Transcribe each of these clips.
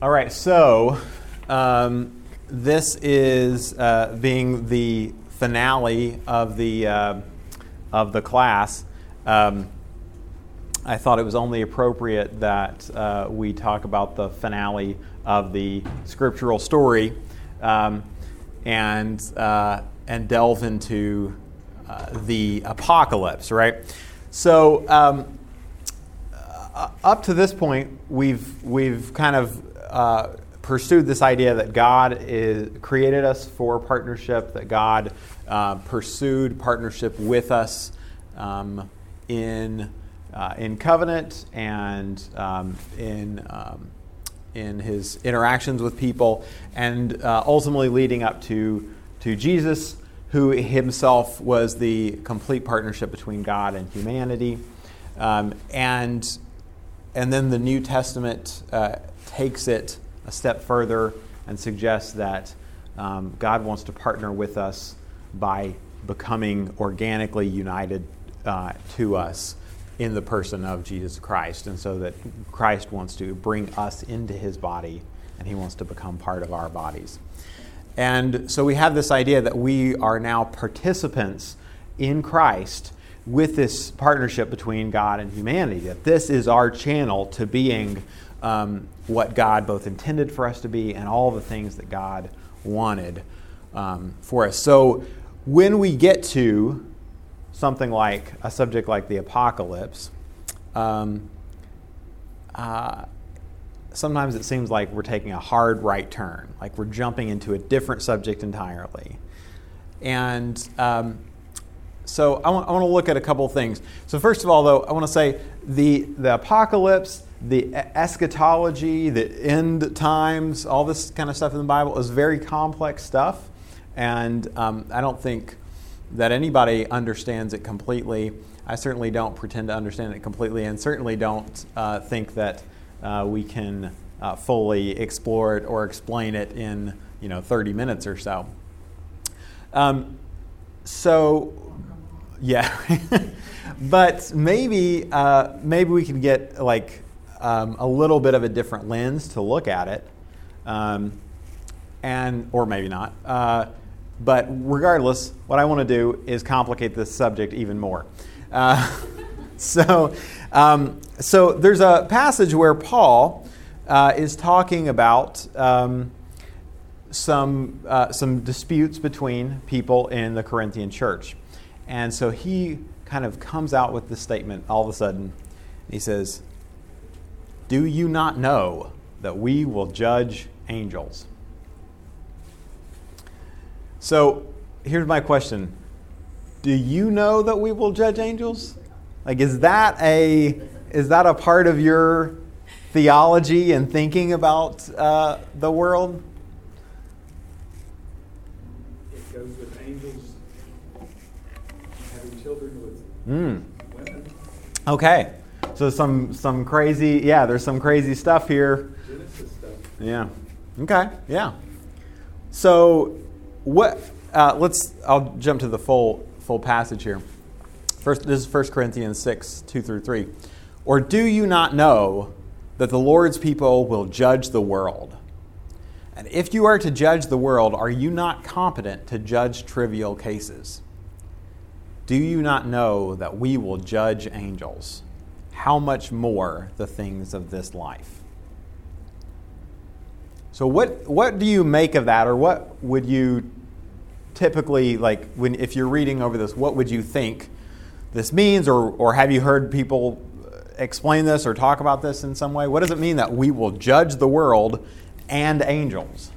All right, so um, this is uh, being the finale of the uh, of the class. Um, I thought it was only appropriate that uh, we talk about the finale of the scriptural story um, and uh, and delve into uh, the apocalypse. Right. So um, uh, up to this point, we've we've kind of uh, pursued this idea that God is, created us for partnership, that God uh, pursued partnership with us um, in, uh, in covenant and um, in, um, in his interactions with people, and uh, ultimately leading up to, to Jesus, who himself was the complete partnership between God and humanity. Um, and, and then the New Testament uh, takes it a step further and suggests that um, God wants to partner with us by becoming organically united uh, to us in the person of Jesus Christ. And so that Christ wants to bring us into his body and he wants to become part of our bodies. And so we have this idea that we are now participants in Christ with this partnership between God and humanity, that this is our channel to being um, what God both intended for us to be and all the things that God wanted um, for us. So when we get to something like a subject like the apocalypse, um, uh, sometimes it seems like we're taking a hard right turn, like we're jumping into a different subject entirely. And um, so I want, I want to look at a couple of things. So, first of all, though, I want to say the, the apocalypse the eschatology, the end times, all this kind of stuff in the Bible is very complex stuff. And um, I don't think that anybody understands it completely. I certainly don't pretend to understand it completely, and certainly don't uh, think that uh, we can uh, fully explore it or explain it in you know 30 minutes or so. Um, so, yeah, but maybe uh, maybe we can get like um, a little bit of a different lens to look at it, um, and or maybe not. Uh, but regardless, what I want to do is complicate this subject even more. Uh, so, um, so there's a passage where Paul uh, is talking about um, some uh, some disputes between people in the Corinthian church, and so he kind of comes out with this statement all of a sudden. He says, do you not know that we will judge angels? So here's my question Do you know that we will judge angels? Like, is that a, is that a part of your theology and thinking about uh, the world? It goes with angels having children with mm. women. Okay. So some some crazy yeah, there's some crazy stuff here. Yeah. Okay. Yeah. So what? Uh, let's. I'll jump to the full full passage here. First, this is 1 Corinthians six two through three. Or do you not know that the Lord's people will judge the world? And if you are to judge the world, are you not competent to judge trivial cases? Do you not know that we will judge angels? How much more the things of this life. So what what do you make of that or what would you typically like when if you're reading over this what would you think this means or or have you heard people explain this or talk about this in some way? What does it mean that we will judge the world and angels?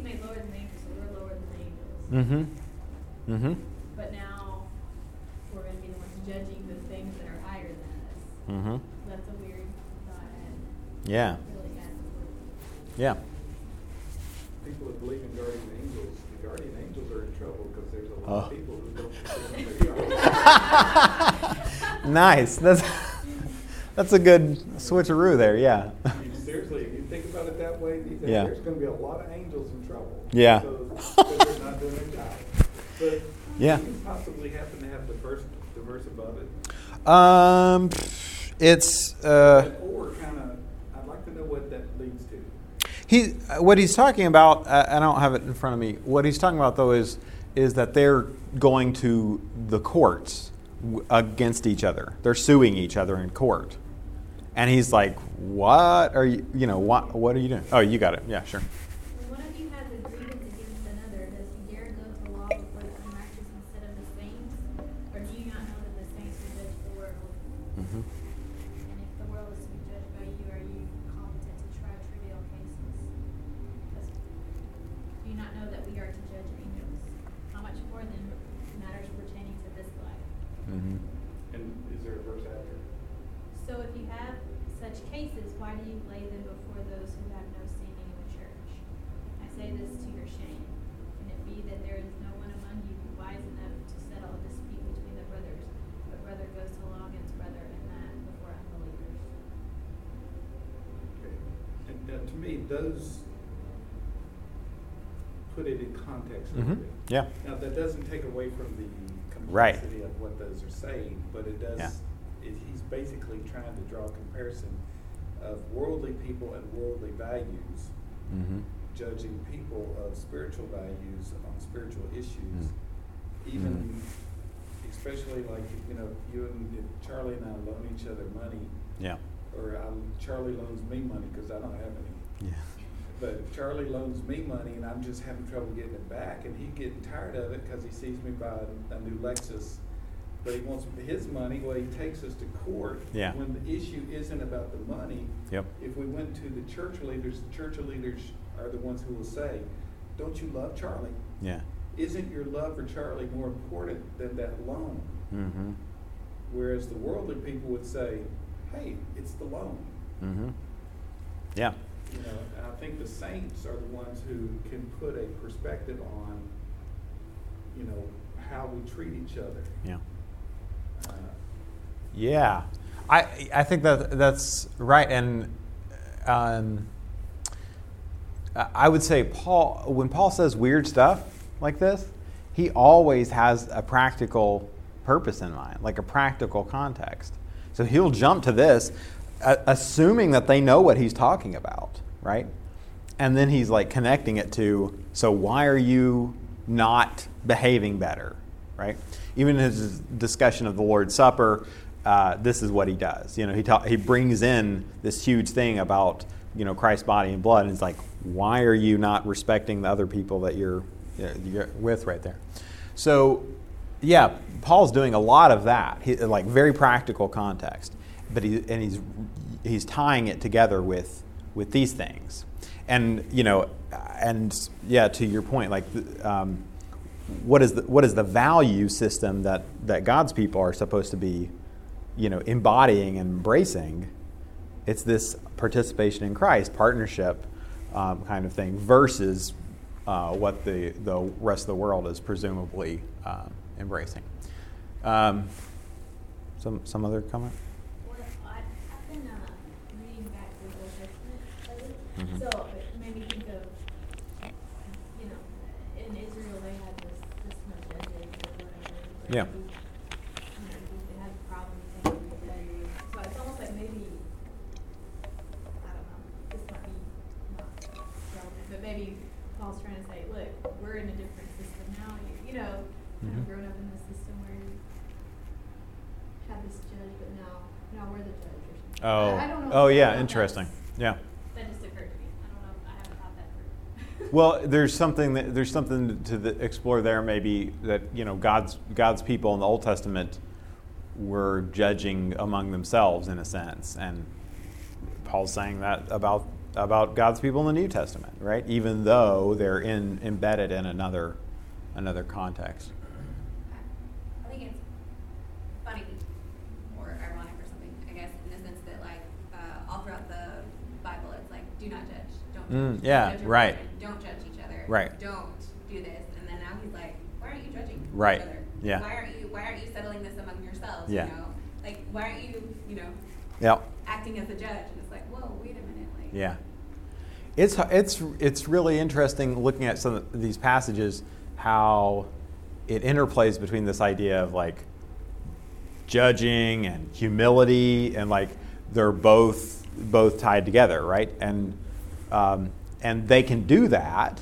He's made lower than angels, so we're lower than angels. Mm-hmm. Mm-hmm. But now we're going to be the ones judging the things that are higher than us. Mm-hmm. That's a weird thought. Yeah. Really yeah. People that believe in guardian angels, the guardian angels are in trouble because there's a lot oh. of people who don't believe in Nice. That's that's a good switcheroo there. Yeah. seriously, if you think about it that way, Yeah. there's gonna be a lot of angels in trouble. Yeah. So, they're not doing their job. But Yeah. you possibly happen to have the verse, the verse above it? Um, it's uh, Or kind of, I'd like to know what that leads to. he. What he's talking about, uh, I don't have it in front of me. What he's talking about though is is that they're going to the courts w- against each other. They're suing each other in court, and he's like, "What are you? You know, what? What are you doing? Oh, you got it. Yeah, sure. When one of you has a grievance against another, does he dare go to law before the unrighteous instead of the saints? Or do you not know that the saints will judge the world? Mm-hmm. And if the world is to be judged by you, are you competent to try trivial cases? Does- Do you not know that we are to judge angels? How much more than matters pertaining to this life? Mm-hmm. And is there a verse after? So if you have such cases, why do you lay them before those who have no standing in the church? I say this to your shame. Can it be that there is no one among you wise enough to settle a dispute between the brothers, but brother goes to law against brother, and that before unbelievers? Okay. And those put it in context Mhm. bit. Yeah. Now, that doesn't take away from the Right. complexity of what those are saying, but it does, Yeah. it, he's basically trying to draw a comparison of worldly people and worldly values, Mm-hmm. judging people of spiritual values on spiritual issues. Mm. Even, Mm. especially like, you know, you and Charlie and I loan each other money, Yeah. or I, Charlie loans me money because I don't have any. Yeah. But if Charlie loans me money and I'm just having trouble getting it back, and he's getting tired of it because he sees me buy a, a new Lexus, but he wants his money, well, he takes us to court. Yeah. When the issue isn't about the money. Yep. If we went to the church leaders, the church leaders are the ones who will say, don't you love Charlie? Yeah. Isn't your love for Charlie more important than that loan? Mm-hmm. Whereas the worldly people would say, hey, it's the loan. Mm-hmm. Yeah. You know, and I think the saints are the ones who can put a perspective on, you know, how we treat each other. Yeah. Uh, Yeah, I I think that that's right, and um, I would say Paul when Paul says weird stuff like this, he always has a practical purpose in mind, like a practical context. So he'll jump to this, assuming that they know what he's talking about, right? And then he's like connecting it to, so why are you not behaving better, right? Even in his discussion of the Lord's Supper, uh, this is what he does. You know, he ta- he brings in this huge thing about you know Christ's body and blood, and it's like, why are you not respecting the other people that you're you're with right there? So, yeah, Paul's doing a lot of that, he, like very practical context, but he and he's he's tying it together with with these things, and you know, and yeah, to your point, like. Um, what is the what is the value system that that God's people are supposed to be, you know, embodying and embracing? It's this participation in Christ, partnership, um, kind of thing, versus uh, what the the rest of the world is presumably um, embracing. Um, some some other comment? Well, I, I've been uh, reading back the Old Mhm. so it made me think of, you know, in Israel they had this system of judges or whatever. Yeah. you- You know, they had problems, they would tell. So it's almost like maybe, I don't know, this might be not relevant, but maybe Paul's trying to say, look, we're in a different system now. You, you know, kind Mhm. of grown up in this system where you had this judge, but now, now we're the judge or something. Oh, I, I don't know. oh yeah, interesting. Yeah. That just occurred to me. I don't know. I haven't thought that through. Well, there's something that, there's something to the, explore there. Maybe that you know God's God's people in the Old Testament were judging among themselves in a sense, and Paul's saying that about about God's people in the New Testament, right? Even though they're in embedded in another another context. I think it's funny or ironic or something, I guess, in the sense that like uh, all throughout the Bible, it's like, do not judge, don't Mm, yeah, don't judge right don't judge each other, Right. don't do this, and then now he's like, why aren't you judging Right, each other? yeah. Why aren't you Why aren't you settling this among yourselves? Yeah. You know, like why aren't you you know Yeah. acting as a judge? And it's like, whoa, wait a minute, like Yeah. it's it's it's really interesting looking at some of these passages how it interplays between this idea of like judging and humility and like they're both both tied together, right? And um, and they can do that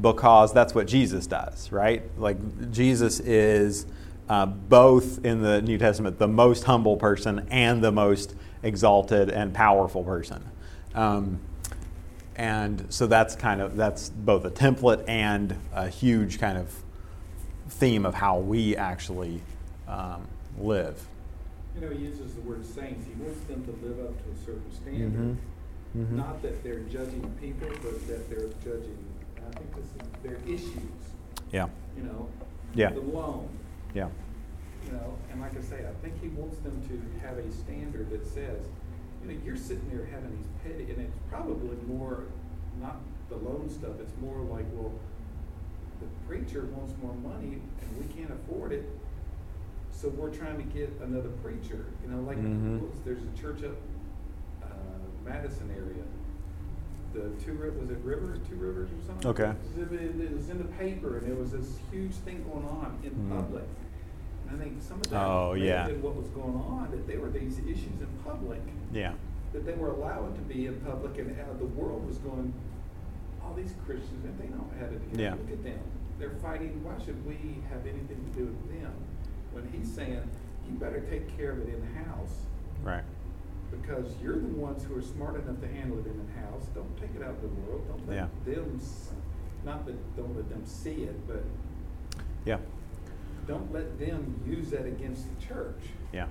because that's what Jesus does, right? Like Jesus is uh, both in the New Testament the most humble person and the most exalted and powerful person. Um, and so that's kind of that's both a template and a huge kind of theme of how we actually um, live. You know, he uses the word saints. He wants them to live up to a certain standard. Mhm. Mhm. Not that they're judging people, but that they're judging, I think this is their issues, Yeah. you know? Yeah. The loan, Yeah. you know, and like I say, I think he wants them to have a standard that says, you know, you're sitting there having these petty, and it's probably more, not the loan stuff, it's more like, well, the preacher wants more money and we can't afford it, so we're trying to get another preacher, you know, like, Mhm. there's a church up, uh, Madison area. The two, was it River, Two Rivers or something? Okay. It was, it was in the paper and there was this huge thing going on in Mhm. public. And I think some of Oh, that may yeah. what was going on, that there were these issues in public, Yeah. that they were allowed to be in public and uh, the world was going, all these Christians, and they don't have it together. Yeah. Look at them. They're fighting, why should we have anything to do with them? When he's saying, you better take care of it in the house. Right. Because you're the ones who are smart enough to handle it in the house. Don't take it out in the world. Don't let Yeah. them, not that, don't let them see it, but Yeah. don't let them use that against the church. Yeah.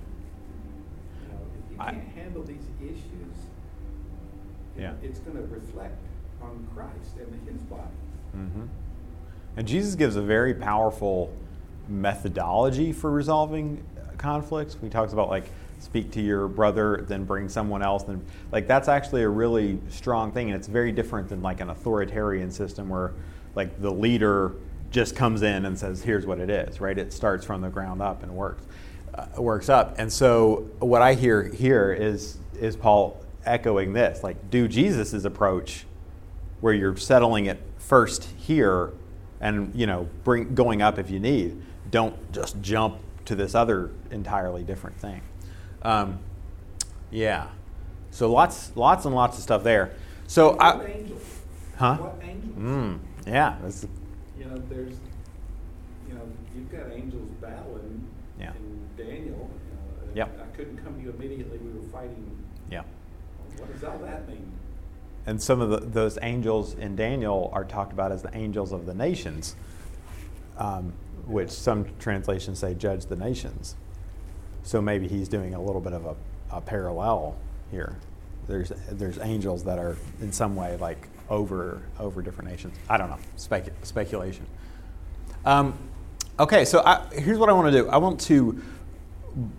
You know, if you I- can't handle these issues, Yeah. it's gonna reflect on Christ and his body. hmm And Jesus gives a very powerful methodology for resolving conflicts. He talks about like speak to your brother, then bring someone else. Then like that's actually a really strong thing, and it's very different than like an authoritarian system where like the leader just comes in and says, "Here's what it is." Right? It starts from the ground up and works uh, works up. And so what I hear here is is Paul echoing this, like do Jesus's approach where you're settling it first here and you know bring going up if you need don't just jump to this other entirely different thing um, yeah so lots lots and lots of stuff there so what I, angels? huh What angels? mm, yeah that's, You know, there's, you know, you've got angels battling Yeah. in Daniel. You know, and Yep. I couldn't come to you immediately. We were fighting. yeah What does all that mean? and some of the, those angels in Daniel are talked about as the angels of the nations, um, which some translations say judge the nations. So maybe he's doing a little bit of a, a parallel here. There's there's angels that are in some way like over over different nations. I don't know, Specu- speculation. Um, okay, so I, here's what I want to do. I want to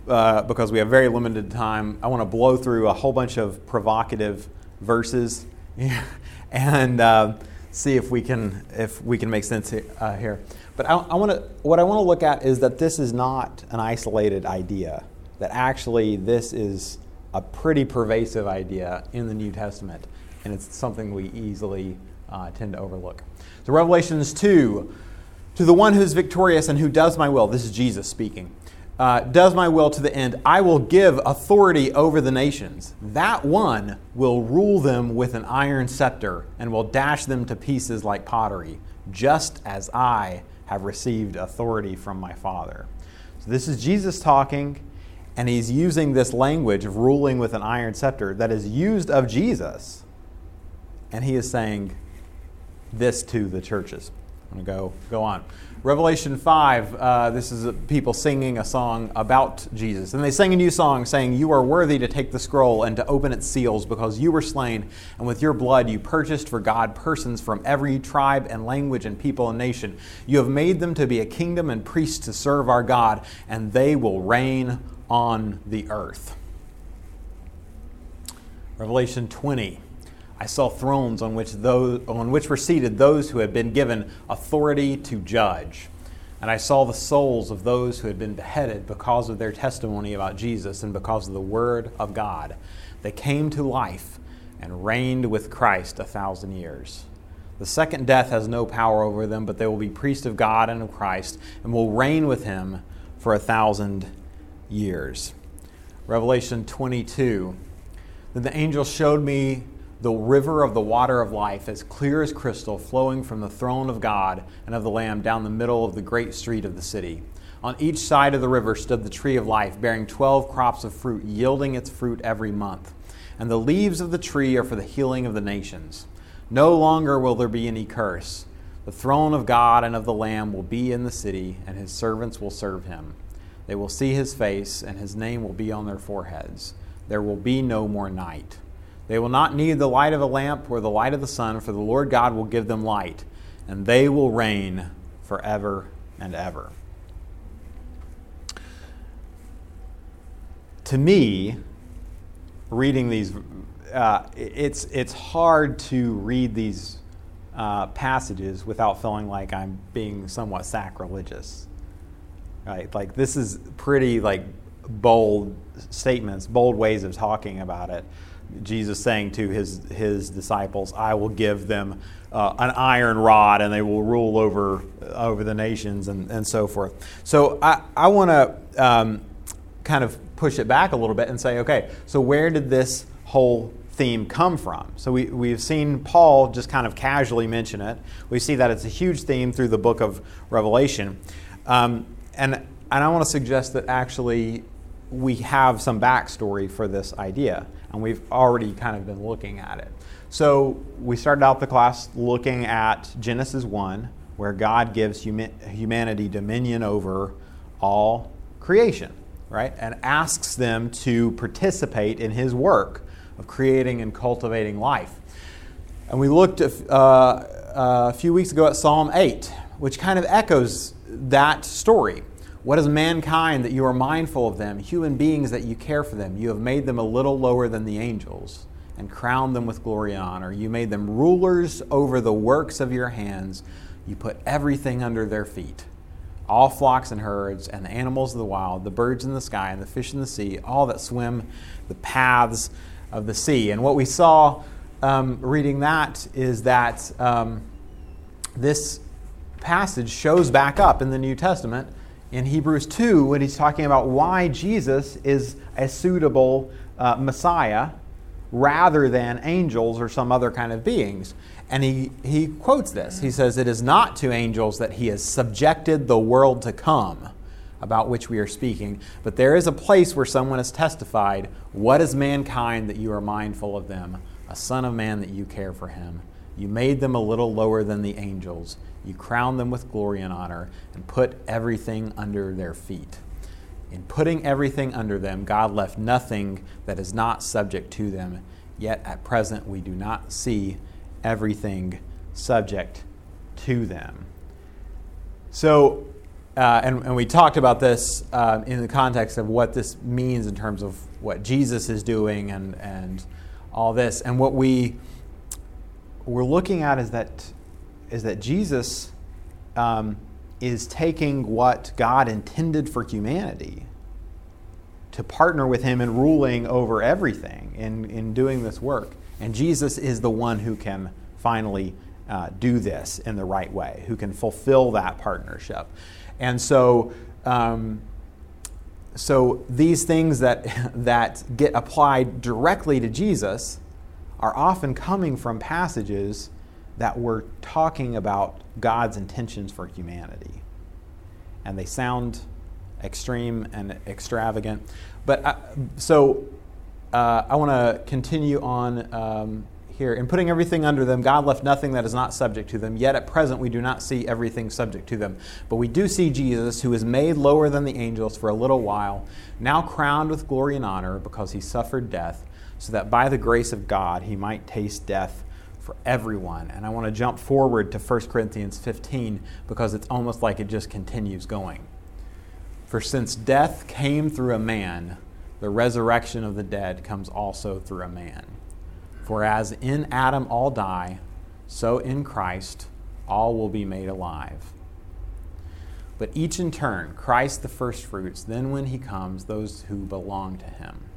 uh, because we have very limited time, I want to blow through a whole bunch of provocative verses and uh, see if we can if we can make sense uh, here. But I, I want to what I want to look at is that this is not an isolated idea. That actually this is a pretty pervasive idea in the New Testament, and it's something we easily uh, tend to overlook. So Revelations two. To the one who is victorious and who does my will, this is Jesus speaking, uh, does my will to the end, I will give authority over the nations. That one will rule them with an iron scepter and will dash them to pieces like pottery, just as I have received authority from my Father. So this is Jesus talking, and he's using this language of ruling with an iron scepter that is used of Jesus. And he is saying this to the churches. I'm going to go, go on. Revelation 5, uh, this is people singing a song about Jesus. And they sang a new song saying, You are worthy to take the scroll and to open its seals because you were slain, and with your blood you purchased for God persons from every tribe and language and people and nation. You have made them to be a kingdom and priests to serve our God, and they will reign on the earth. Revelation 20. I saw thrones on which, those, on which were seated those who had been given authority to judge. And I saw the souls of those who had been beheaded because of their testimony about Jesus and because of the word of God. They came to life, and reigned with Christ a thousand years. The second death has no power over them, but they will be priests of God and of Christ and will reign with him for a thousand years. Revelation 22. Then the angel showed me the river of the water of life, as clear as crystal, flowing from the throne of God and of the Lamb down the middle of the great street of the city. On each side of the river stood the tree of life, bearing twelve crops of fruit, yielding its fruit every month. And the leaves of the tree are for the healing of the nations. No longer will there be any curse. The throne of God and of the Lamb will be in the city, and his servants will serve him. They will see his face, and his name will be on their foreheads. There will be no more night. They will not need the light of a lamp or the light of the sun, for the Lord God will give them light, and they will reign forever and ever. To me, reading these, uh, it's, it's hard to read these uh, passages without feeling like I'm being somewhat sacrilegious. Right? Like, this is pretty, like, bold statements, bold ways of talking about it. Jesus saying to his, his disciples, I will give them uh, an iron rod and they will rule over, over the nations and, and so forth. So I, I want to um, kind of push it back a little bit and say, okay, so where did this whole theme come from? So we, we've seen Paul just kind of casually mention it. We see that it's a huge theme through the book of Revelation. Um, and, and I want to suggest that actually we have some backstory for this idea and we've already kind of been looking at it. So we started out the class looking at Genesis 1, where God gives humanity dominion over all creation, right? And asks them to participate in his work of creating and cultivating life. And we looked uh, a few weeks ago at Psalm 8, which kind of echoes that story. What is mankind that you are mindful of them, human beings that you care for them? You have made them a little lower than the angels and crowned them with glory and honor. You made them rulers over the works of your hands. You put everything under their feet all flocks and herds, and the animals of the wild, the birds in the sky, and the fish in the sea, all that swim the paths of the sea. And what we saw um, reading that is that um, this passage shows back up in the New Testament in Hebrews 2 when he's talking about why Jesus is a suitable uh, Messiah rather than angels or some other kind of beings. And he, he quotes this. He says, It is not to angels that he has subjected the world to come, about which we are speaking, but there is a place where someone has testified, What is mankind that you are mindful of them? A son of man that you care for him. You made them a little lower than the angels. You crown them with glory and honor and put everything under their feet. In putting everything under them, God left nothing that is not subject to them. Yet at present, we do not see everything subject to them. So, uh, and, and, we talked about this uh, in the context of what this means in terms of what Jesus is doing and, and all this. And what we, we're looking at is that is that Jesus um, is taking what God intended for humanity to partner with Him in ruling over everything in, in doing this work. And Jesus is the one who can finally uh, do this in the right way, who can fulfill that partnership. And so, um, so these things that, that get applied directly to Jesus are often coming from passages that we're talking about God's intentions for humanity. And they sound extreme and extravagant. But I, uh, so uh, I want to continue on um, here. In putting everything under them, God left nothing that is not subject to them. Yet at present, we do not see everything subject to them. But we do see Jesus, who is made lower than the angels for a little while, now crowned with glory and honor because he suffered death, so that by the grace of God he might taste death for everyone. And I want to jump forward to 1 Corinthians 15 because it's almost like it just continues going. For since death came through a man, the resurrection of the dead comes also through a man. For as in Adam all die, so in Christ all will be made alive. But each in turn, Christ the firstfruits, then when he comes, those who belong to him.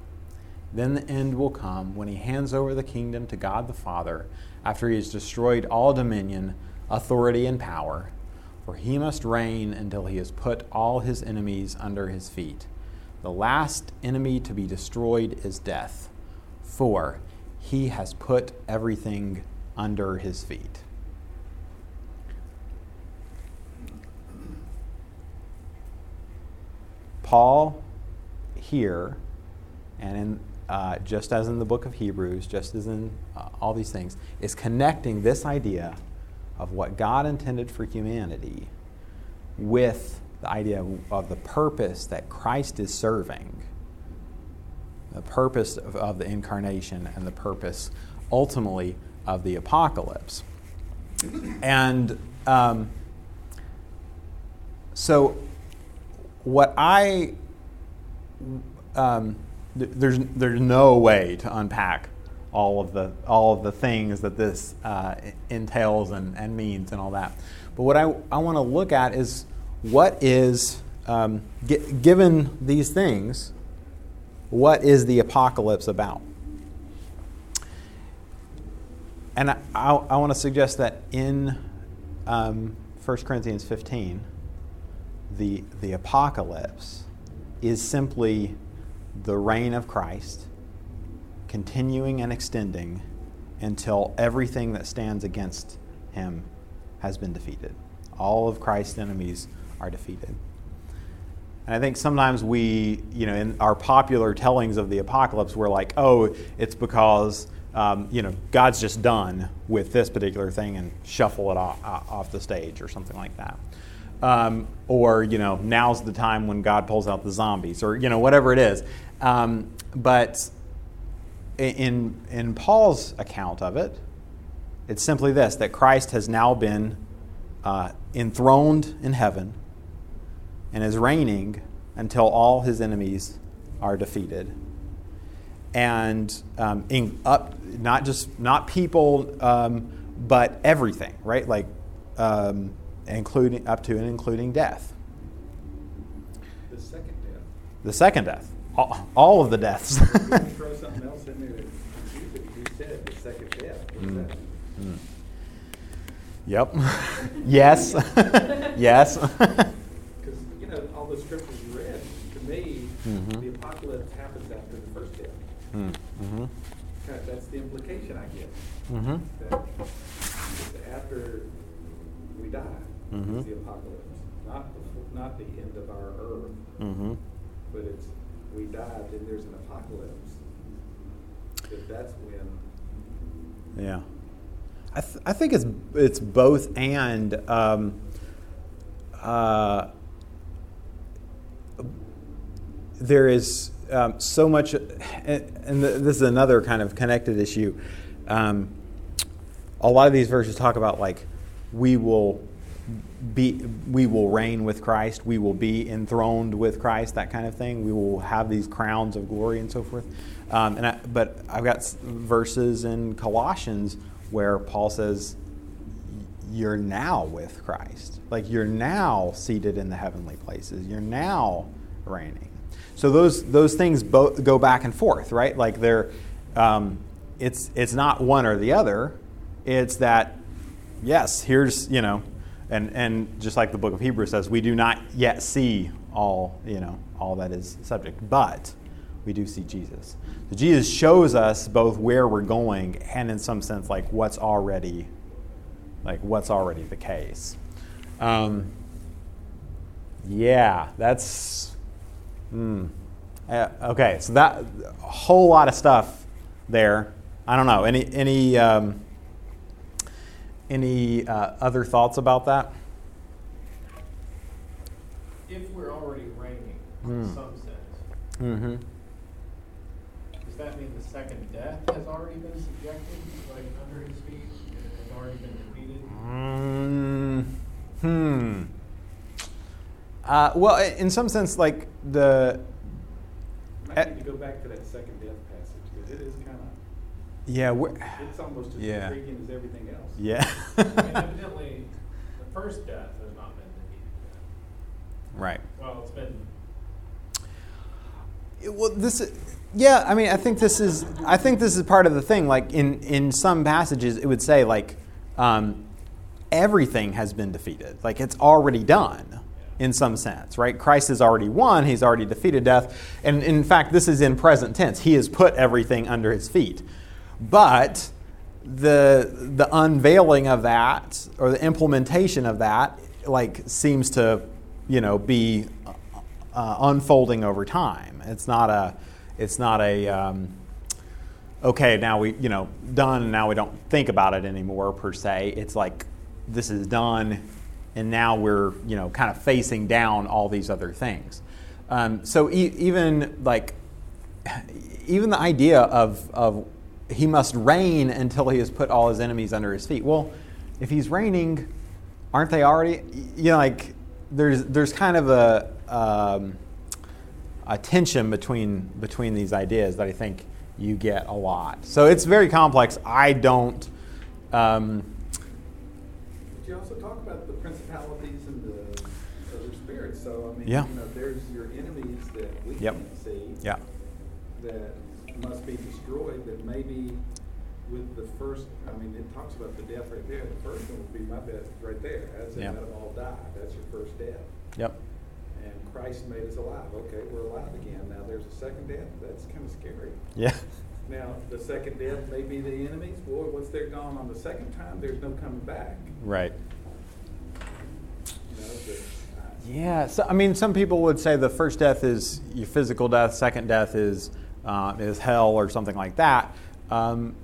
Then the end will come when he hands over the kingdom to God the Father after he has destroyed all dominion, authority, and power. For he must reign until he has put all his enemies under his feet. The last enemy to be destroyed is death, for he has put everything under his feet. Paul here, and in, uh, just as in the book of Hebrews, just as in uh, all these things, is connecting this idea of what God intended for humanity with the idea of, the purpose that Christ is serving, the purpose of, of the incarnation, and the purpose ultimately of the apocalypse. And um, so, what I um, there's there's no way to unpack all of the all of the things that this uh, entails and, and means and all that. But what I, I want to look at is what is um, g- given these things, what is the apocalypse about? And I, I, I want to suggest that in um, 1 Corinthians 15, the, the apocalypse is simply the reign of Christ continuing and extending until everything that stands against him has been defeated. All of Christ's enemies are defeated. And I think sometimes we, you know, in our popular tellings of the apocalypse, we're like, oh, it's because, um, you know, God's just done with this particular thing and shuffle it off, off the stage or something like that. Um, or, you know, now's the time when God pulls out the zombies or, you know, whatever it is. Um, but in, in Paul's account of it, it's simply this that Christ has now been uh, enthroned in heaven and is reigning until all his enemies are defeated. And um, in, up, not just not people, um, but everything, right? Like, um, including up to and including death. The second death. The second death, all, all of the deaths. Throw something else in there it. You said the second death. Mm. Mm. Yep. yes. yes. Because, you know, all the scriptures you read, to me, Mhm. the apocalypse happens after the first death. mm-hmm. That- That's the implication I get. Mm-hmm. That after we die Mhm. is the apocalypse. Not, not the end of our earth, Mm-hmm. but it's, we died, then there's an apocalypse. That that's when Yeah. I, th- I think it's it's both and um, uh, there is um, so much and, and this is another kind of connected issue um, a lot of these verses talk about like we will be we will reign with Christ. We will be enthroned with Christ that kind of thing. We will have these crowns of glory and so forth. Um, and I, but I've got verses in Colossians where Paul says you're now with Christ. Like you're now seated in the heavenly places. You're now reigning. So those those things both go back and forth right? Like they're um, it's it's not one or the other. It's that yes here's you know and and just like the book of hebrews says we do not yet see all you know all that is subject but we do see jesus. So jesus shows us both where we're going and in some sense like what's already like what's already the case. Um, yeah that's mm, uh, okay so that a whole lot of stuff there. I don't know any any um, any uh, other thoughts about that? If we're already reigning, Hmm. in some sense, Mm-hmm. does that mean the second death has already been subjected, like under his feet, and has already been defeated? Mm, hmm. Uh, well, in some sense, like the I need to go back to that second death passage because it is kind of yeah, we're, it's almost as Yeah. intriguing as everything else. yeah, I mean, evidently, the first death has not been defeated right. Well, it's been, It- well, this is- Yeah, I mean, I think this is I think this is part of the thing. Like in in some passages, it would say like um, everything has been defeated. Like it's already done in some sense, right? Christ has already won. He's already defeated death, and in fact, this is in present tense. He has put everything under his feet. But the the unveiling of that or the implementation of that like seems to you know be uh, unfolding over time. It's not a it's not a um, okay now we you know done now we don't think about it anymore per se. It's like this is done and now we're you know kind of facing down all these other things. Um, so e- even like even the idea of of he must reign until he has put all his enemies under his feet. Well, if he's reigning, aren't they already? You know, like there's there's kind of a um, a tension between between these ideas that I think you get a lot. So it's very complex. I don't. Um, you also talk about the principalities and the other spirits. So I mean, Yeah. you know, there's your enemies that we Yep. can't see. yeah. that must be destroyed, that maybe with the first, I mean, it talks about the death right there, the first one would be my death right there, as Yeah. let them all die, that's your first death. Yep. And Christ made us alive, okay, we're alive again, now there's a second death, that's kind of scary. Yeah. Now, the second death may be the enemies, boy, once they're gone on the second time, there's no coming back, Right. you know, but, uh, Yeah. So I mean, some people would say the first death is your physical death. Second death is uh, is hell or something like that. Um,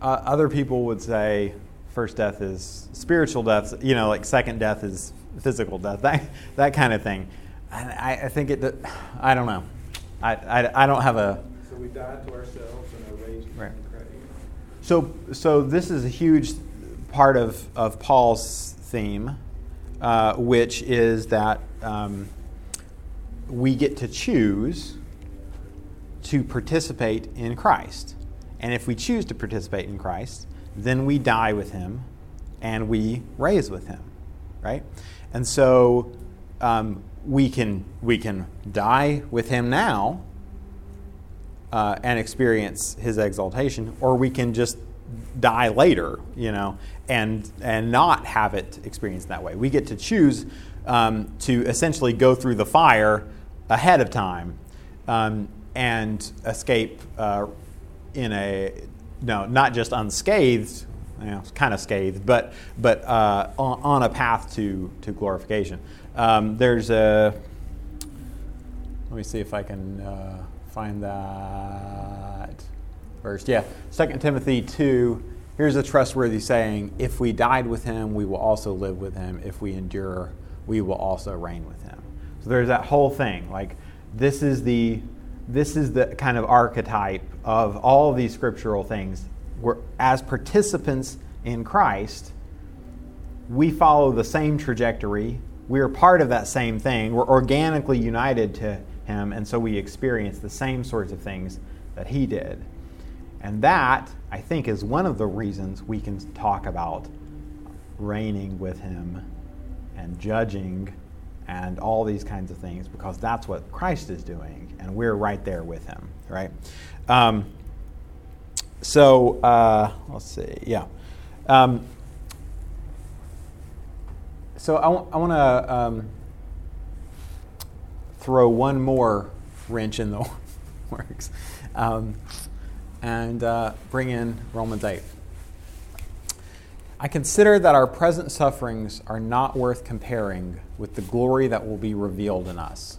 uh, other people would say first death is spiritual death. You know, like second death is physical death. That that kind of thing. And I, I think it. I don't know. I, I, I don't have a so we die to ourselves and are raised Right. So, so this is a huge part of, of Paul's theme, uh, which is that um, we get to choose to participate in Christ. And if we choose to participate in Christ, then we die with him and we raise with him, right? And so um, we, can, we can die with him now uh, and experience his exaltation, or we can just die later, you know, and and not have it experienced that way. We get to choose um, to essentially go through the fire ahead of time um, and escape uh, in a no, not just unscathed, you know, kind of scathed, but but uh, on, on a path to to glorification. Um, there's a let me see if I can uh, find that verse. Yeah, 2 Timothy 2. Here's a trustworthy saying If we died with him, we will also live with him. If we endure, we will also reign with him. So there's that whole thing. Like, this is the. This is the kind of archetype of all of these scriptural things. We're, as participants in Christ, we follow the same trajectory. We are part of that same thing. We're organically united to Him, and so we experience the same sorts of things that He did. And that, I think, is one of the reasons we can talk about reigning with Him and judging and all these kinds of things because that's what Christ is doing, and we're right there with Him, right? Um, so, uh, let's see, yeah. Um, so I want to um, throw one more wrench in the works um, and uh, bring in Romans 8. I consider that our present sufferings are not worth comparing with the glory that will be revealed in us.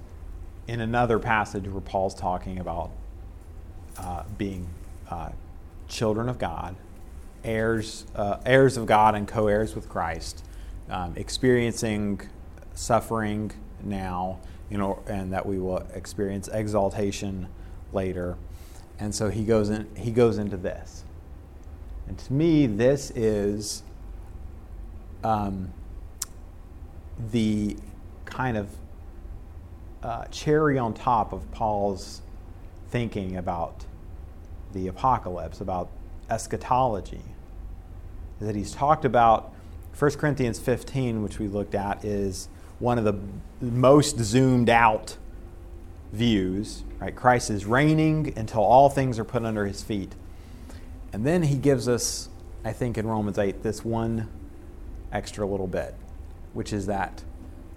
in another passage where Paul's talking about uh, being uh, children of God, heirs, uh, heirs of God, and co heirs with Christ um, experiencing suffering now, you know, and that we will experience exaltation later. And so he goes in he goes into this. And to me, this is um, the kind of uh, cherry on top of Paul's thinking about the apocalypse, about eschatology. That he's talked about 1 Corinthians 15, which we looked at, is one of the most zoomed out views. Right? Christ is reigning until all things are put under his feet. And then he gives us, I think in Romans 8, this one extra little bit, which is that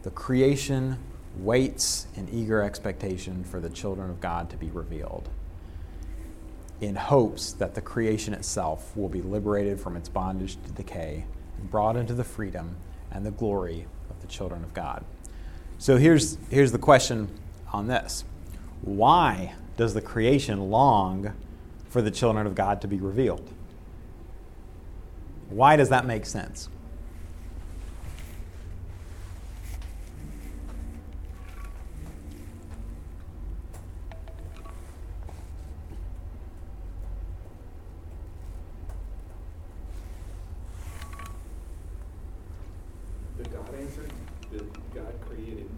the creation waits in eager expectation for the children of God to be revealed, in hopes that the creation itself will be liberated from its bondage to decay and brought into the freedom and the glory of the children of God. So here's, here's the question on this Why does the creation long for the children of God to be revealed? Why does that make sense? The God answer, that God created,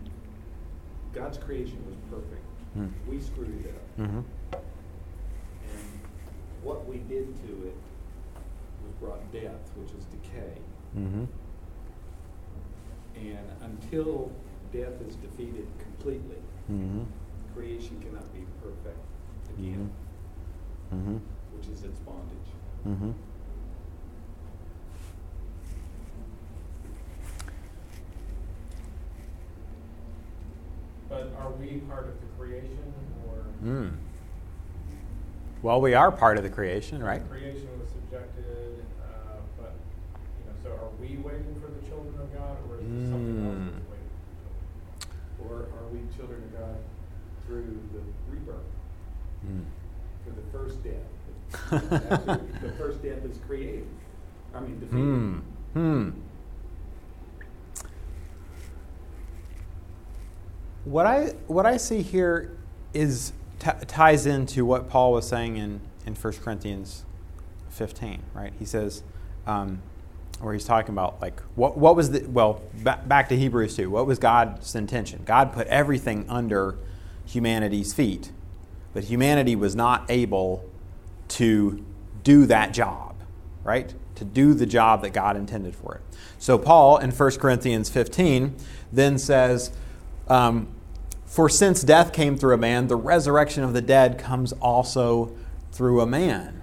God's creation was perfect. Hmm. We screwed it up. Mm-hmm. And what we did to it was brought death, which is decay. Mm-hmm. And until death is defeated completely, Mm-hmm. creation cannot be perfect again, Mm-hmm. which is its bondage. Mm-hmm. But are we part of the creation or? Mm. Well, we are part of the creation, right? The creation was subjected, uh, but, you know, so are we waiting for the children of God or is there something else Mm. that's waiting for children? Or are we children of God through the rebirth, Mm. through the first death? The first death is created, I mean defeated. Hmm. Hmm. What I what I see here is t- ties into what Paul was saying in in 1 Corinthians 15, right? He says, um, where he's talking about like what what was the well ba- back to Hebrews 2. What was God's intention? God put everything under humanity's feet, but humanity was not able to do that job, right? To do the job that God intended for it. So, Paul in 1 Corinthians 15 then says, um, For since death came through a man, the resurrection of the dead comes also through a man.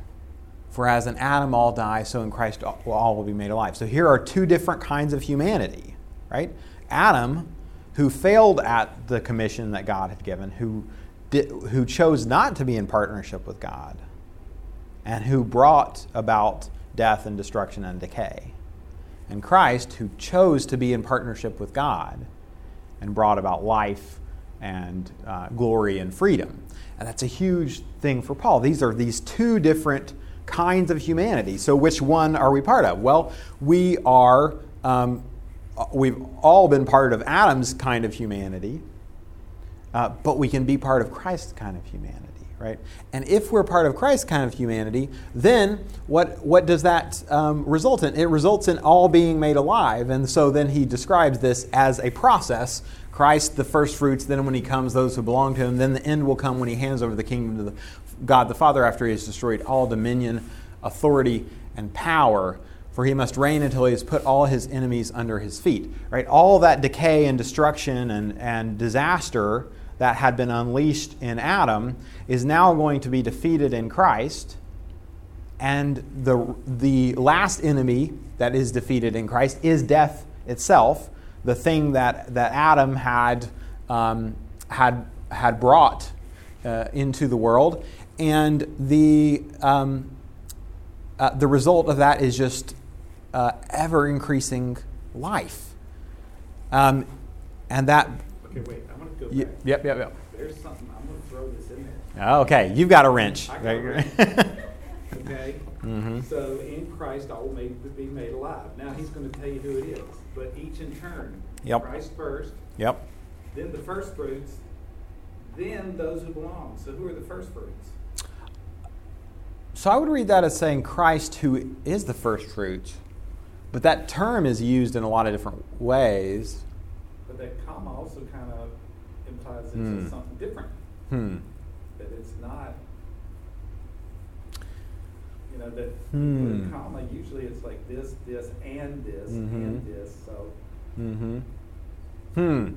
For as in Adam all die, so in Christ all will be made alive. So, here are two different kinds of humanity, right? Adam, who failed at the commission that God had given, who, who chose not to be in partnership with God and who brought about death and destruction and decay. And Christ, who chose to be in partnership with God and brought about life and uh, glory and freedom. And that's a huge thing for Paul. These are these two different kinds of humanity. So, which one are we part of? Well, we are, um, we've all been part of Adam's kind of humanity, uh, but we can be part of Christ's kind of humanity right? And if we're part of Christ's kind of humanity, then what, what does that um, result in? It results in all being made alive. And so then he describes this as a process Christ, the first fruits, then when he comes, those who belong to him, then the end will come when he hands over the kingdom to the, God the Father after he has destroyed all dominion, authority, and power. For he must reign until he has put all his enemies under his feet. Right? All that decay and destruction and, and disaster that had been unleashed in Adam is now going to be defeated in Christ. And the, the last enemy that is defeated in Christ is death itself, the thing that, that Adam had, um, had, had brought uh, into the world. And the, um, uh, the result of that is just uh, ever increasing life. Um, and that. Okay, wait, y- Yep, yep, yep. There's something, I'm gonna throw this in there. Okay, you've got a wrench. I got a wrench. Okay? Mhm. So in Christ, all will be made alive. Now he's gonna tell you who it is, but each in turn. Yep. Christ first, Yep. then the first fruits, then those who belong. So who are the first fruits? so I would read that as saying Christ, who is the first fruits, but that term is used in a lot of different ways. But that comma also kind of implies it's Hmm. something different, Hmm. that it's not, you know, that Hmm. comma, usually it's like this, this, and this, Mhm. and this, so. Mm-hmm. Hmm.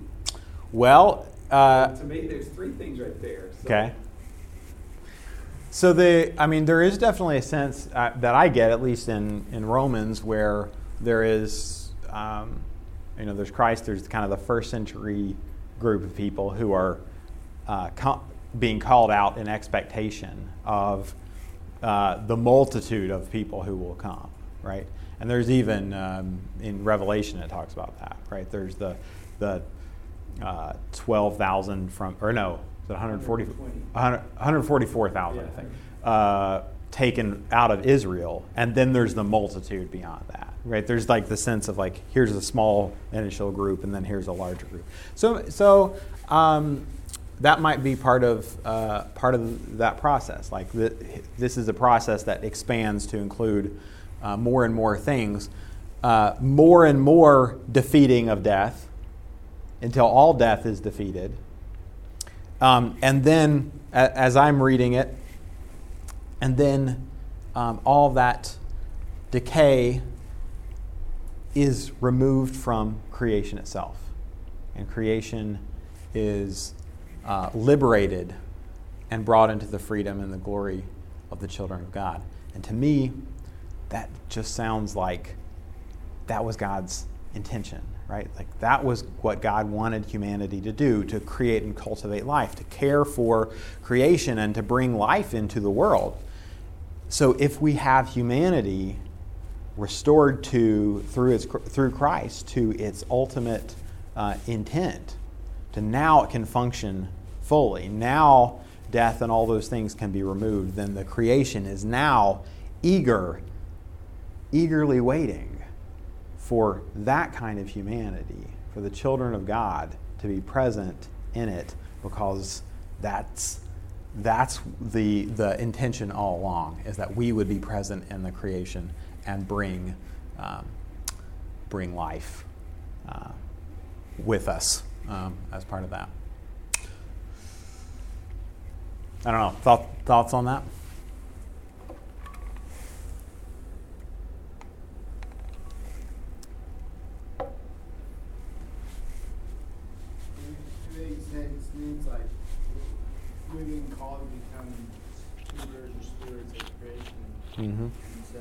Well, uh, To me, there's three things right there. so- Okay. So the, I mean, there is definitely a sense uh, that I get, at least in, in Romans, where there is, um, you know, there's Christ. There's kind of the first century group of people who are uh, co- being called out in expectation of uh, the multitude of people who will come, right? And there's even um, in Revelation it talks about that, right? There's the the uh, twelve thousand from, or no, is 140, 120. 100 144,000, I think, uh, taken out of Israel, and then there's the multitude beyond that, right? There's like the sense of like here's a small initial group, and then here's a larger group. So, so um, that might be part of uh, part of that process. Like th- this is a process that expands to include uh, more and more things, uh, more and more defeating of death until all death is defeated. Um, and then, a- as I'm reading it, and then um, all that decay is removed from creation itself. And creation is uh, liberated and brought into the freedom and the glory of the children of God. And to me, that just sounds like that was God's intention, right? Like that was what God wanted humanity to do to create and cultivate life, to care for creation and to bring life into the world. So if we have humanity restored to through its through Christ to its ultimate uh, intent, to now it can function fully. Now death and all those things can be removed. Then the creation is now eager, eagerly waiting for that kind of humanity, for the children of God to be present in it, because that's that's the the intention all along is that we would be present in the creation and bring um, bring life uh, with us um, as part of that. I don't know. Thought, thoughts on that? It makes sense, means like, we're being called to become stewards or stewards of creation. Mm-hmm. And so,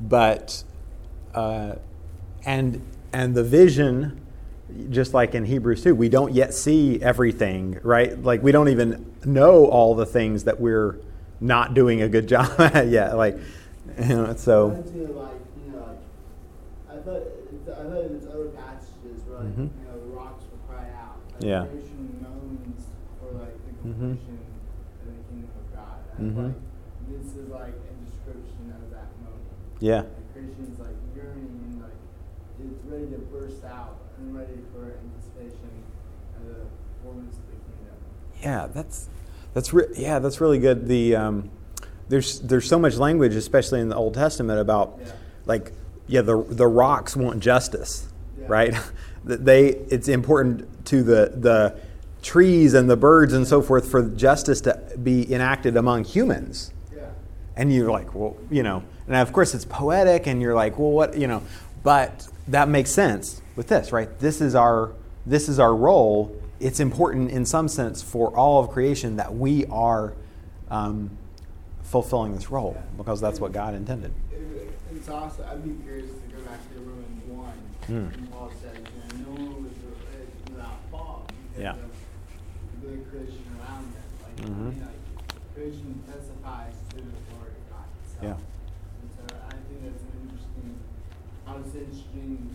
but uh, and and the vision, just like in Hebrews two, we don't yet see everything, right? Like we don't even know all the things that we're not doing a good job at yet. Like, you know, so like, you know, I thought, it's, I thought it's other passages where, like, Mhm. you know, the rocks will cry out. Like, Yeah. Creation moans for, like, the Mhm. completion of the kingdom of God. And Mhm. like, this is, like, a description of that moment. Yeah, Like, Christians, like, yearning and, like, it's ready to burst out and ready for anticipation of the fullness of the kingdom. yeah, that's that's re- yeah, that's really good. The um, there's there's so much language, especially in the Old Testament, about Yeah. like yeah, the the rocks want justice, Yeah. right? That they it's important to the the trees and the birds and so forth for justice to be enacted among humans. And you're like, well, you know, and of course it's poetic, and you're like, well, what, you know, but that makes sense with this, right? This is our this is our role. It's important in some sense for all of creation that we are um, fulfilling this role because that's what God intended. It- It's also, I'd be curious to go back to Romans one, Hmm. and Paul says, you know, no one was without fault Yeah. because of the Christian around them. Like, I Mhm. mean, like, creation testifies to the glory of God itself. Yeah. And so I think that's an interesting, interesting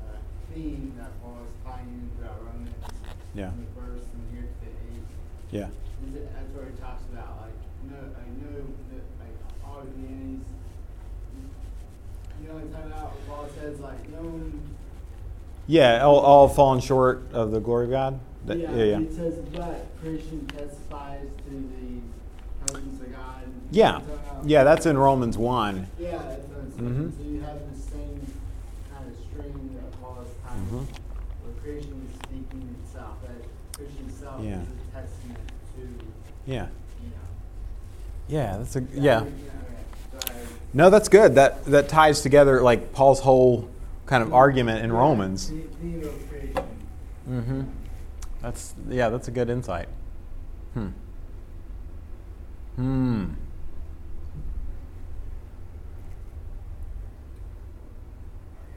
uh, theme that Paul is tying in throughout Romans. Yeah. From the first and here to the eighth. Yeah. It, that's where he talks about like no, like no, no like all humanities. You know, what talking about. Paul says like no one. Yeah, all, all fallen short of the glory of God. That- yeah, yeah, yeah. It says, but creation testifies to the presence of God. Yeah, You know what I'm talking about? yeah, that's in Romans one. Yeah, that's what I'm saying. Mhm. So you have the same kind of string that Paul is Mhm. where creation is speaking itself. That creation itself Yeah. is a testament to, you Yeah, know. yeah, that's a yeah. okay, so I- No, that's good. That that ties together like Paul's whole kind of argument in Romans. the- Theme of creation. Mm-hmm. That's yeah, that's a good insight. Hmm.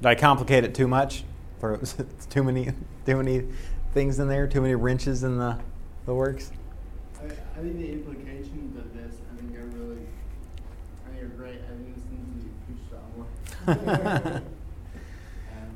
Did I complicate it too much? Or was it too many too many things in there? Too many wrenches in the the works? I, I think the implications of this, I think are really, I think are great. I think this needs to be on more. um,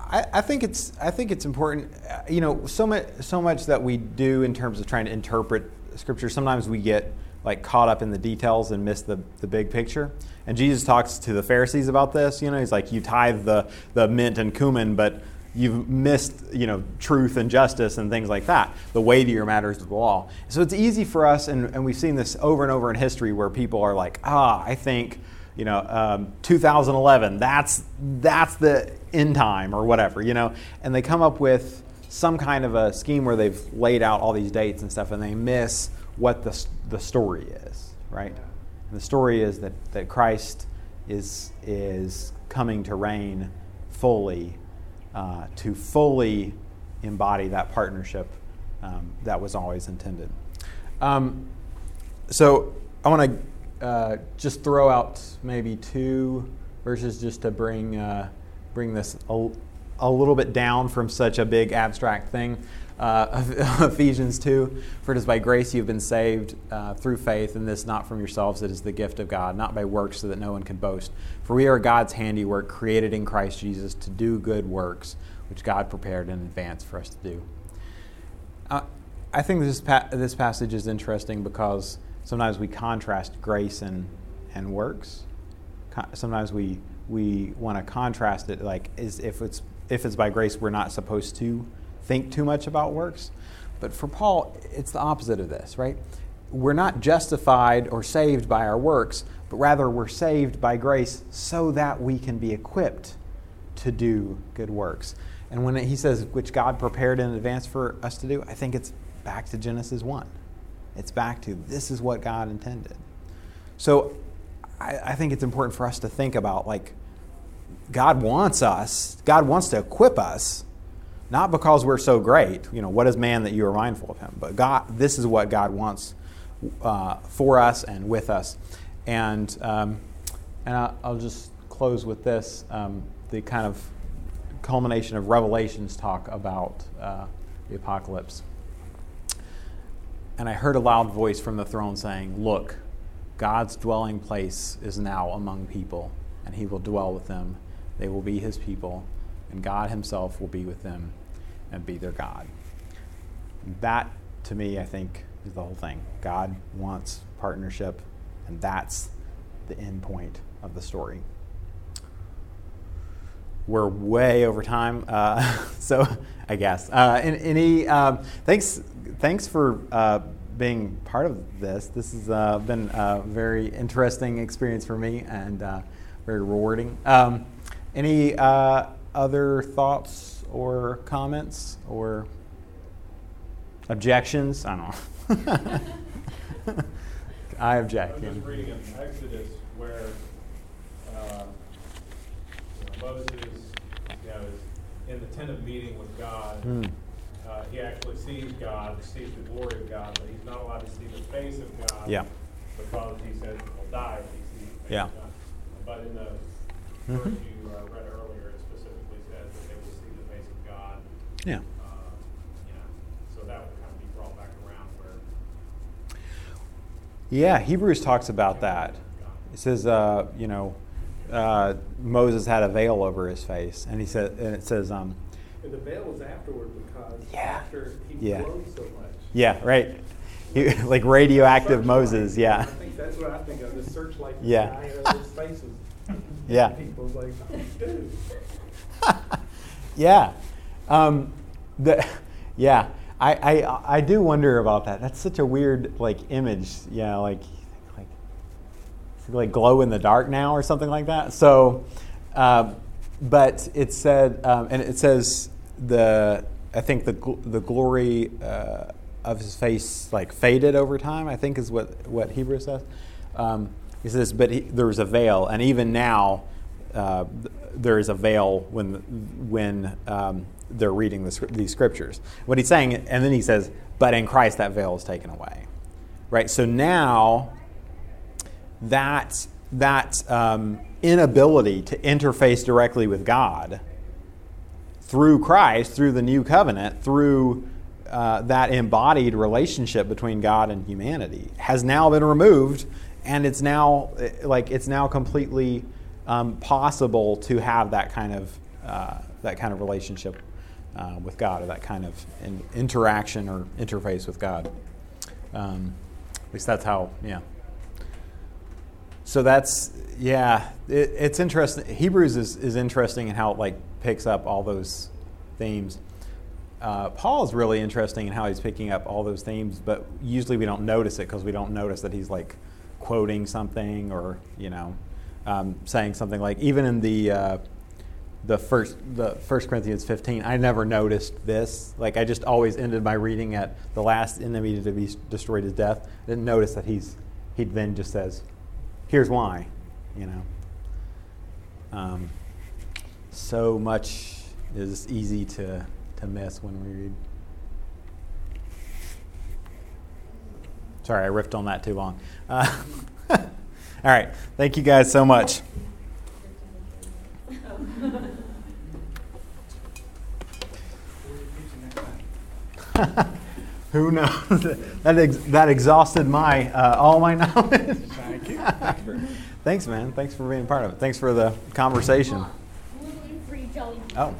I, I think it's I think it's important. uh, You know, so much so much that we do in terms of trying to interpret scripture. Sometimes we get like caught up in the details and miss the, the big picture. And Jesus talks to the Pharisees about this. You know, he's like, you tithe the the mint and cumin, but you've missed you know truth and justice and things like that. The weightier matters of the law. So it's easy for us, and, and we've seen this over and over in history, where people are like, ah, I think you know, um, 2011, that's, that's the end time or whatever, you know, and they come up with some kind of a scheme where they've laid out all these dates and stuff and they miss what the, the story is, right? And the story is that, that Christ is, is coming to reign fully, uh, to fully embody that partnership um, that was always intended. Um, so I want to uh, just throw out maybe two verses just to bring uh, bring this a, a little bit down from such a big abstract thing. Uh, Ephesians 2 For it is by grace you've been saved uh, through faith, and this not from yourselves, it is the gift of God, not by works, so that no one can boast. For we are God's handiwork, created in Christ Jesus to do good works, which God prepared in advance for us to do. Uh, I think this, pa- this passage is interesting because sometimes we contrast grace and, and works. Co- sometimes we, we want to contrast it like as if it's, if it's by grace, we're not supposed to think too much about works. But for Paul, it's the opposite of this, right? We're not justified or saved by our works, but rather we're saved by grace so that we can be equipped to do good works. And when he says, which God prepared in advance for us to do, I think it's back to Genesis 1. It's back to this is what God intended. So I, I think it's important for us to think about like, God wants us, God wants to equip us, not because we're so great. You know, what is man that you are mindful of him? But God, this is what God wants uh, for us and with us. And, um, and I, I'll just close with this um, the kind of culmination of Revelation's talk about uh, the apocalypse. And I heard a loud voice from the throne saying, Look, God's dwelling place is now among people, and he will dwell with them. They will be his people, and God himself will be with them and be their God. That, to me, I think, is the whole thing. God wants partnership, and that's the end point of the story. We're way over time, uh, so I guess. Uh, any um, thanks, thanks for uh, being part of this. This has uh, been a very interesting experience for me and uh, very rewarding. Um, any uh, other thoughts or comments or objections? I don't know. I object. I'm just reading in Exodus where, uh, you know, Moses, you know, is in the tent of meeting with God. Hmm. Uh, he actually sees God, sees the glory of God, but he's not allowed to see the face of God. Yeah. Because he says he'll die if he sees the face Yeah. of God. But in the Mhm. verse you uh, read earlier, it specifically says that they will see the face of God. Yeah. Uh, you know, so that would kind of be brought back around where Yeah, Hebrews talks about that. It says, uh, you know, uh, Moses had a veil over his face, and he said, and it says, um, And the veil is afterward because Yeah. after he Yeah. so much. yeah, right, he, like radioactive Searchlight. Moses, I yeah, think that's what I think of, the searchlight Yeah. sky faces. Yeah. People's like, dude. yeah, um, the, yeah. I, I I do wonder about that. That's such a weird like image, yeah, like like like glow in the dark now or something like that. So, um, but it said, um, and it says the I think the the glory uh, of his face like faded over time. I think is what what Hebrew says. Um, he says, but he, there was a veil, and even now uh, there is a veil when when um, they're reading the, these scriptures. What he's saying, and then he says, but in Christ that veil is taken away, right? So now that that um, inability to interface directly with God through Christ, through the new covenant, through uh, that embodied relationship between God and humanity, has now been removed, and it's now like it's now completely um, possible to have that kind of uh, that kind of relationship uh, with God, or that kind of in, interaction or interface with God. Um, at least that's how, yeah. So that's yeah, it, it's interesting. Hebrews is, is interesting in how it like picks up all those themes. Uh, Paul is really interesting in how he's picking up all those themes, but usually we don't notice it because we don't notice that he's like quoting something or you know um, saying something like even in the uh, the first the First Corinthians 15, I never noticed this. Like I just always ended my reading at the last enemy to be destroyed is death. I didn't notice that he's he then just says, "Here's why," you know. Um, so much is easy to to miss when we read. Sorry, I riffed on that too long. Uh, all right, thank you guys so much. Who knows? that ex- that exhausted my uh, all my knowledge. Thank you. Thanks, man. Thanks for being part of it. Thanks for the conversation. Oh,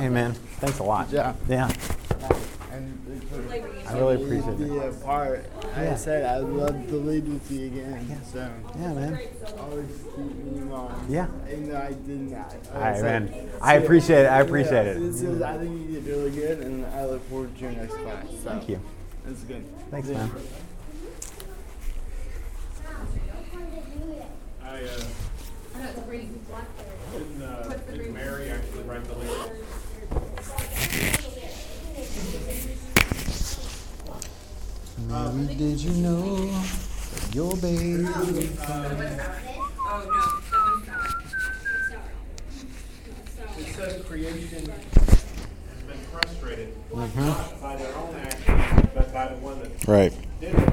hey, man. Thanks a lot. Good job. Yeah, And I really appreciate the it. uh, part Yeah. I said I'd love to lead with you again. So Yeah, man. always keep me in mind. Yeah. Even though I did not. All right, man. I appreciate it. I appreciate Yeah, it. This is, I think you did really good, and I look forward to your next class. So Thank you. That's good. Thanks, Yeah. man. I, uh, no, it's green. didn't, uh, did Mary actually write the lyrics? Mary, did you know that your baby? Oh, no, that one's not. It says creation has been frustrated, mm-hmm. not by their own action, but by the one that Right. did it.